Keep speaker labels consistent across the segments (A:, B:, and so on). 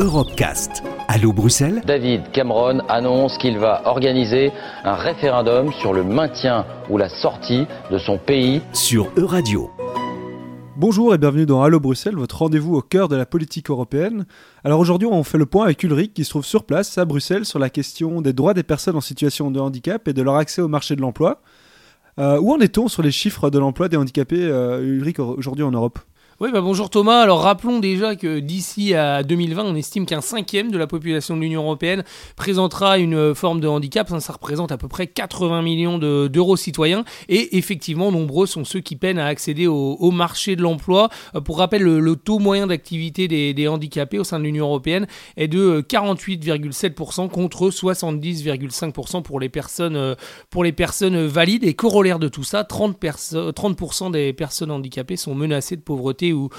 A: Europecast. Allô Bruxelles
B: David Cameron annonce qu'il va organiser un référendum sur le maintien ou la sortie de son pays
A: sur Euradio.
C: Bonjour et bienvenue dans Allo Bruxelles, votre rendez-vous au cœur de la politique européenne. Alors aujourd'hui, on fait le point avec Ulrich qui se trouve sur place à Bruxelles sur la question des droits des personnes en situation de handicap et de leur accès au marché de l'emploi. Euh, où en est-on sur les chiffres de l'emploi des handicapés, euh, Ulrich, aujourd'hui en Europe?
D: Oui, bah bonjour Thomas. Alors rappelons déjà que d'ici à 2020, on estime qu'un cinquième de la population de l'Union européenne présentera une forme de handicap. Ça, représente à peu près 80 millions d'euros citoyens. Et effectivement, nombreux sont ceux qui peinent à accéder au, marché de l'emploi. Euh, pour rappel, le, taux moyen d'activité des, handicapés au sein de l'Union européenne est de 48,7% contre 70,5% pour les personnes euh, pour les personnes valides. Et corollaire de tout ça, 30%, 30 des personnes handicapées sont menacées de pauvreté ou,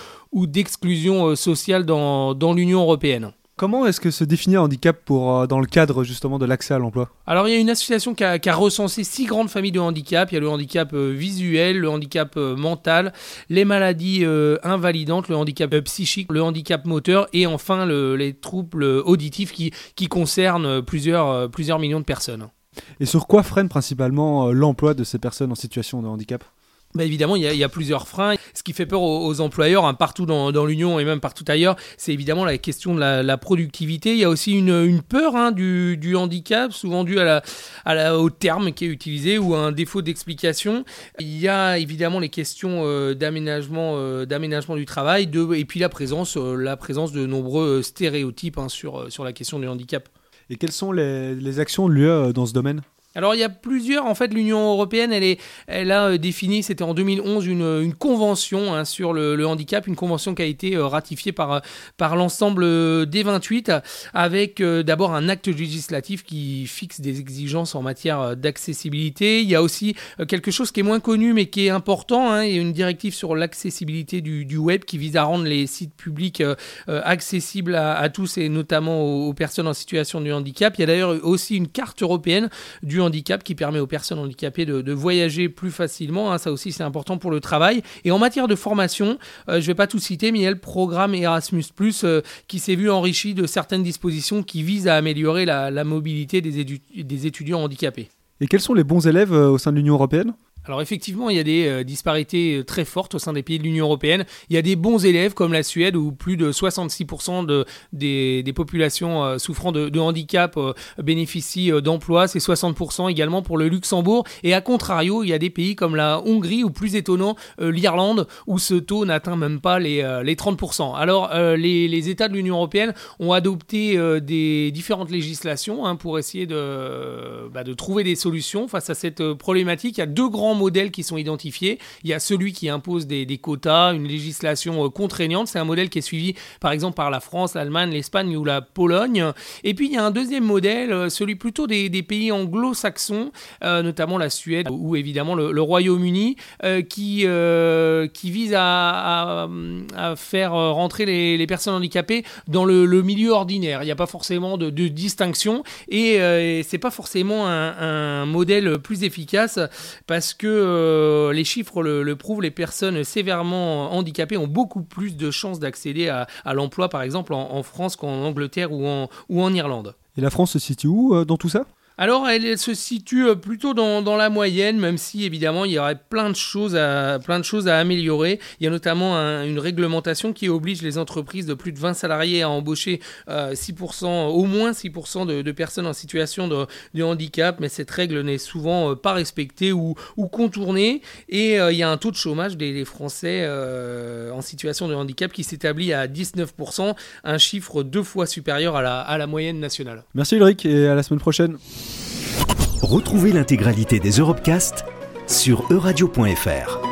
D: d'exclusion euh, sociale dans, l'Union européenne.
C: Comment est-ce que se définit un handicap pour, euh, dans le cadre justement de l'accès à l'emploi?
D: Alors il y a une association qui a, recensé six grandes familles de handicap. Il y a le handicap euh, visuel, le handicap mental, les maladies invalidantes, le handicap psychique, le handicap moteur et enfin les troubles auditifs qui, qui concernent plusieurs, plusieurs millions de personnes.
C: Et sur quoi freine principalement l'emploi de ces personnes en situation de handicap?
D: Bah évidemment, il y, a, plusieurs freins. Ce qui fait peur aux, employeurs, hein, partout dans, l'Union et même partout ailleurs, c'est évidemment la question de la, productivité. Il y a aussi une, peur hein, du, handicap, souvent la, au terme qui est utilisé ou à un défaut d'explication. Il y a évidemment les questions euh, d'aménagement, euh, d'aménagement du travail, et puis la présence, euh, la présence de nombreux stéréotypes hein, sur, la question du handicap.
C: Et quelles sont les actions de l'UE dans ce domaine?
D: Alors il y a plusieurs, en fait l'Union européenne elle, est, elle a euh, défini, c'était en 2011, une, une convention hein, sur le, handicap, une convention qui a été euh, ratifiée par, euh, par l'ensemble des 28, avec d'abord un acte législatif qui fixe des exigences en matière d'accessibilité. Il y a aussi quelque chose qui est moins connu mais qui est important, hein, il y a une directive sur l'accessibilité du, du, web qui vise à rendre les sites publics accessibles à, à, tous et notamment aux, aux personnes en situation de handicap. Il y a d'ailleurs aussi une carte européenne du handicap qui permet aux personnes handicapées de, voyager plus facilement. Hein. ça aussi, c'est important pour le travail. Et en matière de formation, euh, je ne vais pas tout citer, mais il y a le programme Erasmus, euh, qui s'est vu enrichi de certaines dispositions qui visent à améliorer la, mobilité des, étudiants handicapés.
C: Et quels sont les bons élèves euh, au sein de l'Union européenne?
D: Alors effectivement, il y a des euh, disparités euh, très fortes au sein des pays de l'Union européenne. Il y a des bons élèves comme la Suède où plus de 66% de, des, populations euh, souffrant de, handicap bénéficient d'emplois. C'est 60% également pour le Luxembourg. Et à contrario, il y a des pays comme la Hongrie ou plus étonnant l'Irlande où ce taux n'atteint même pas les, les 30%. Alors les, États de l'Union européenne ont adopté des différentes législations hein, pour essayer de, bah, de trouver des solutions face à cette problématique. Il y a deux grands modèles qui sont identifiés. Il y a celui qui impose des, quotas, une législation euh, contraignante. C'est un modèle qui est suivi par exemple par la France, l'Allemagne, l'Espagne ou la Pologne. Et puis il y a un deuxième modèle, euh, celui plutôt des, pays anglo-saxons, euh, notamment la Suède ou évidemment le, Royaume-Uni, qui, qui vise à, faire rentrer les, personnes handicapées dans le, milieu ordinaire. Il n'y a pas forcément de, distinction et, et c'est pas forcément un, un modèle plus efficace parce que que euh, les chiffres le, prouvent, les personnes sévèrement handicapées ont beaucoup plus de chances d'accéder à, l'emploi, par exemple en, France qu'en Angleterre ou en, ou en Irlande.
C: Et la France se situe où euh, dans tout ça?
D: Alors, elle, se situe euh, plutôt dans, la moyenne, même si évidemment il y aurait plein de choses à, plein de choses à améliorer. Il y a notamment une réglementation qui oblige les entreprises de plus de 20 salariés à embaucher 6%, euh, au moins 6% de, personnes en situation de, handicap, mais cette règle n'est souvent euh, pas respectée ou, ou contournée. Et il y a un taux de chômage des, Français en situation de handicap qui s'établit à 19%, un chiffre deux fois supérieur à la, à la moyenne nationale.
C: Merci Ulrich et à la semaine prochaine.
A: Retrouvez l'intégralité des Europecast sur euradio.fr.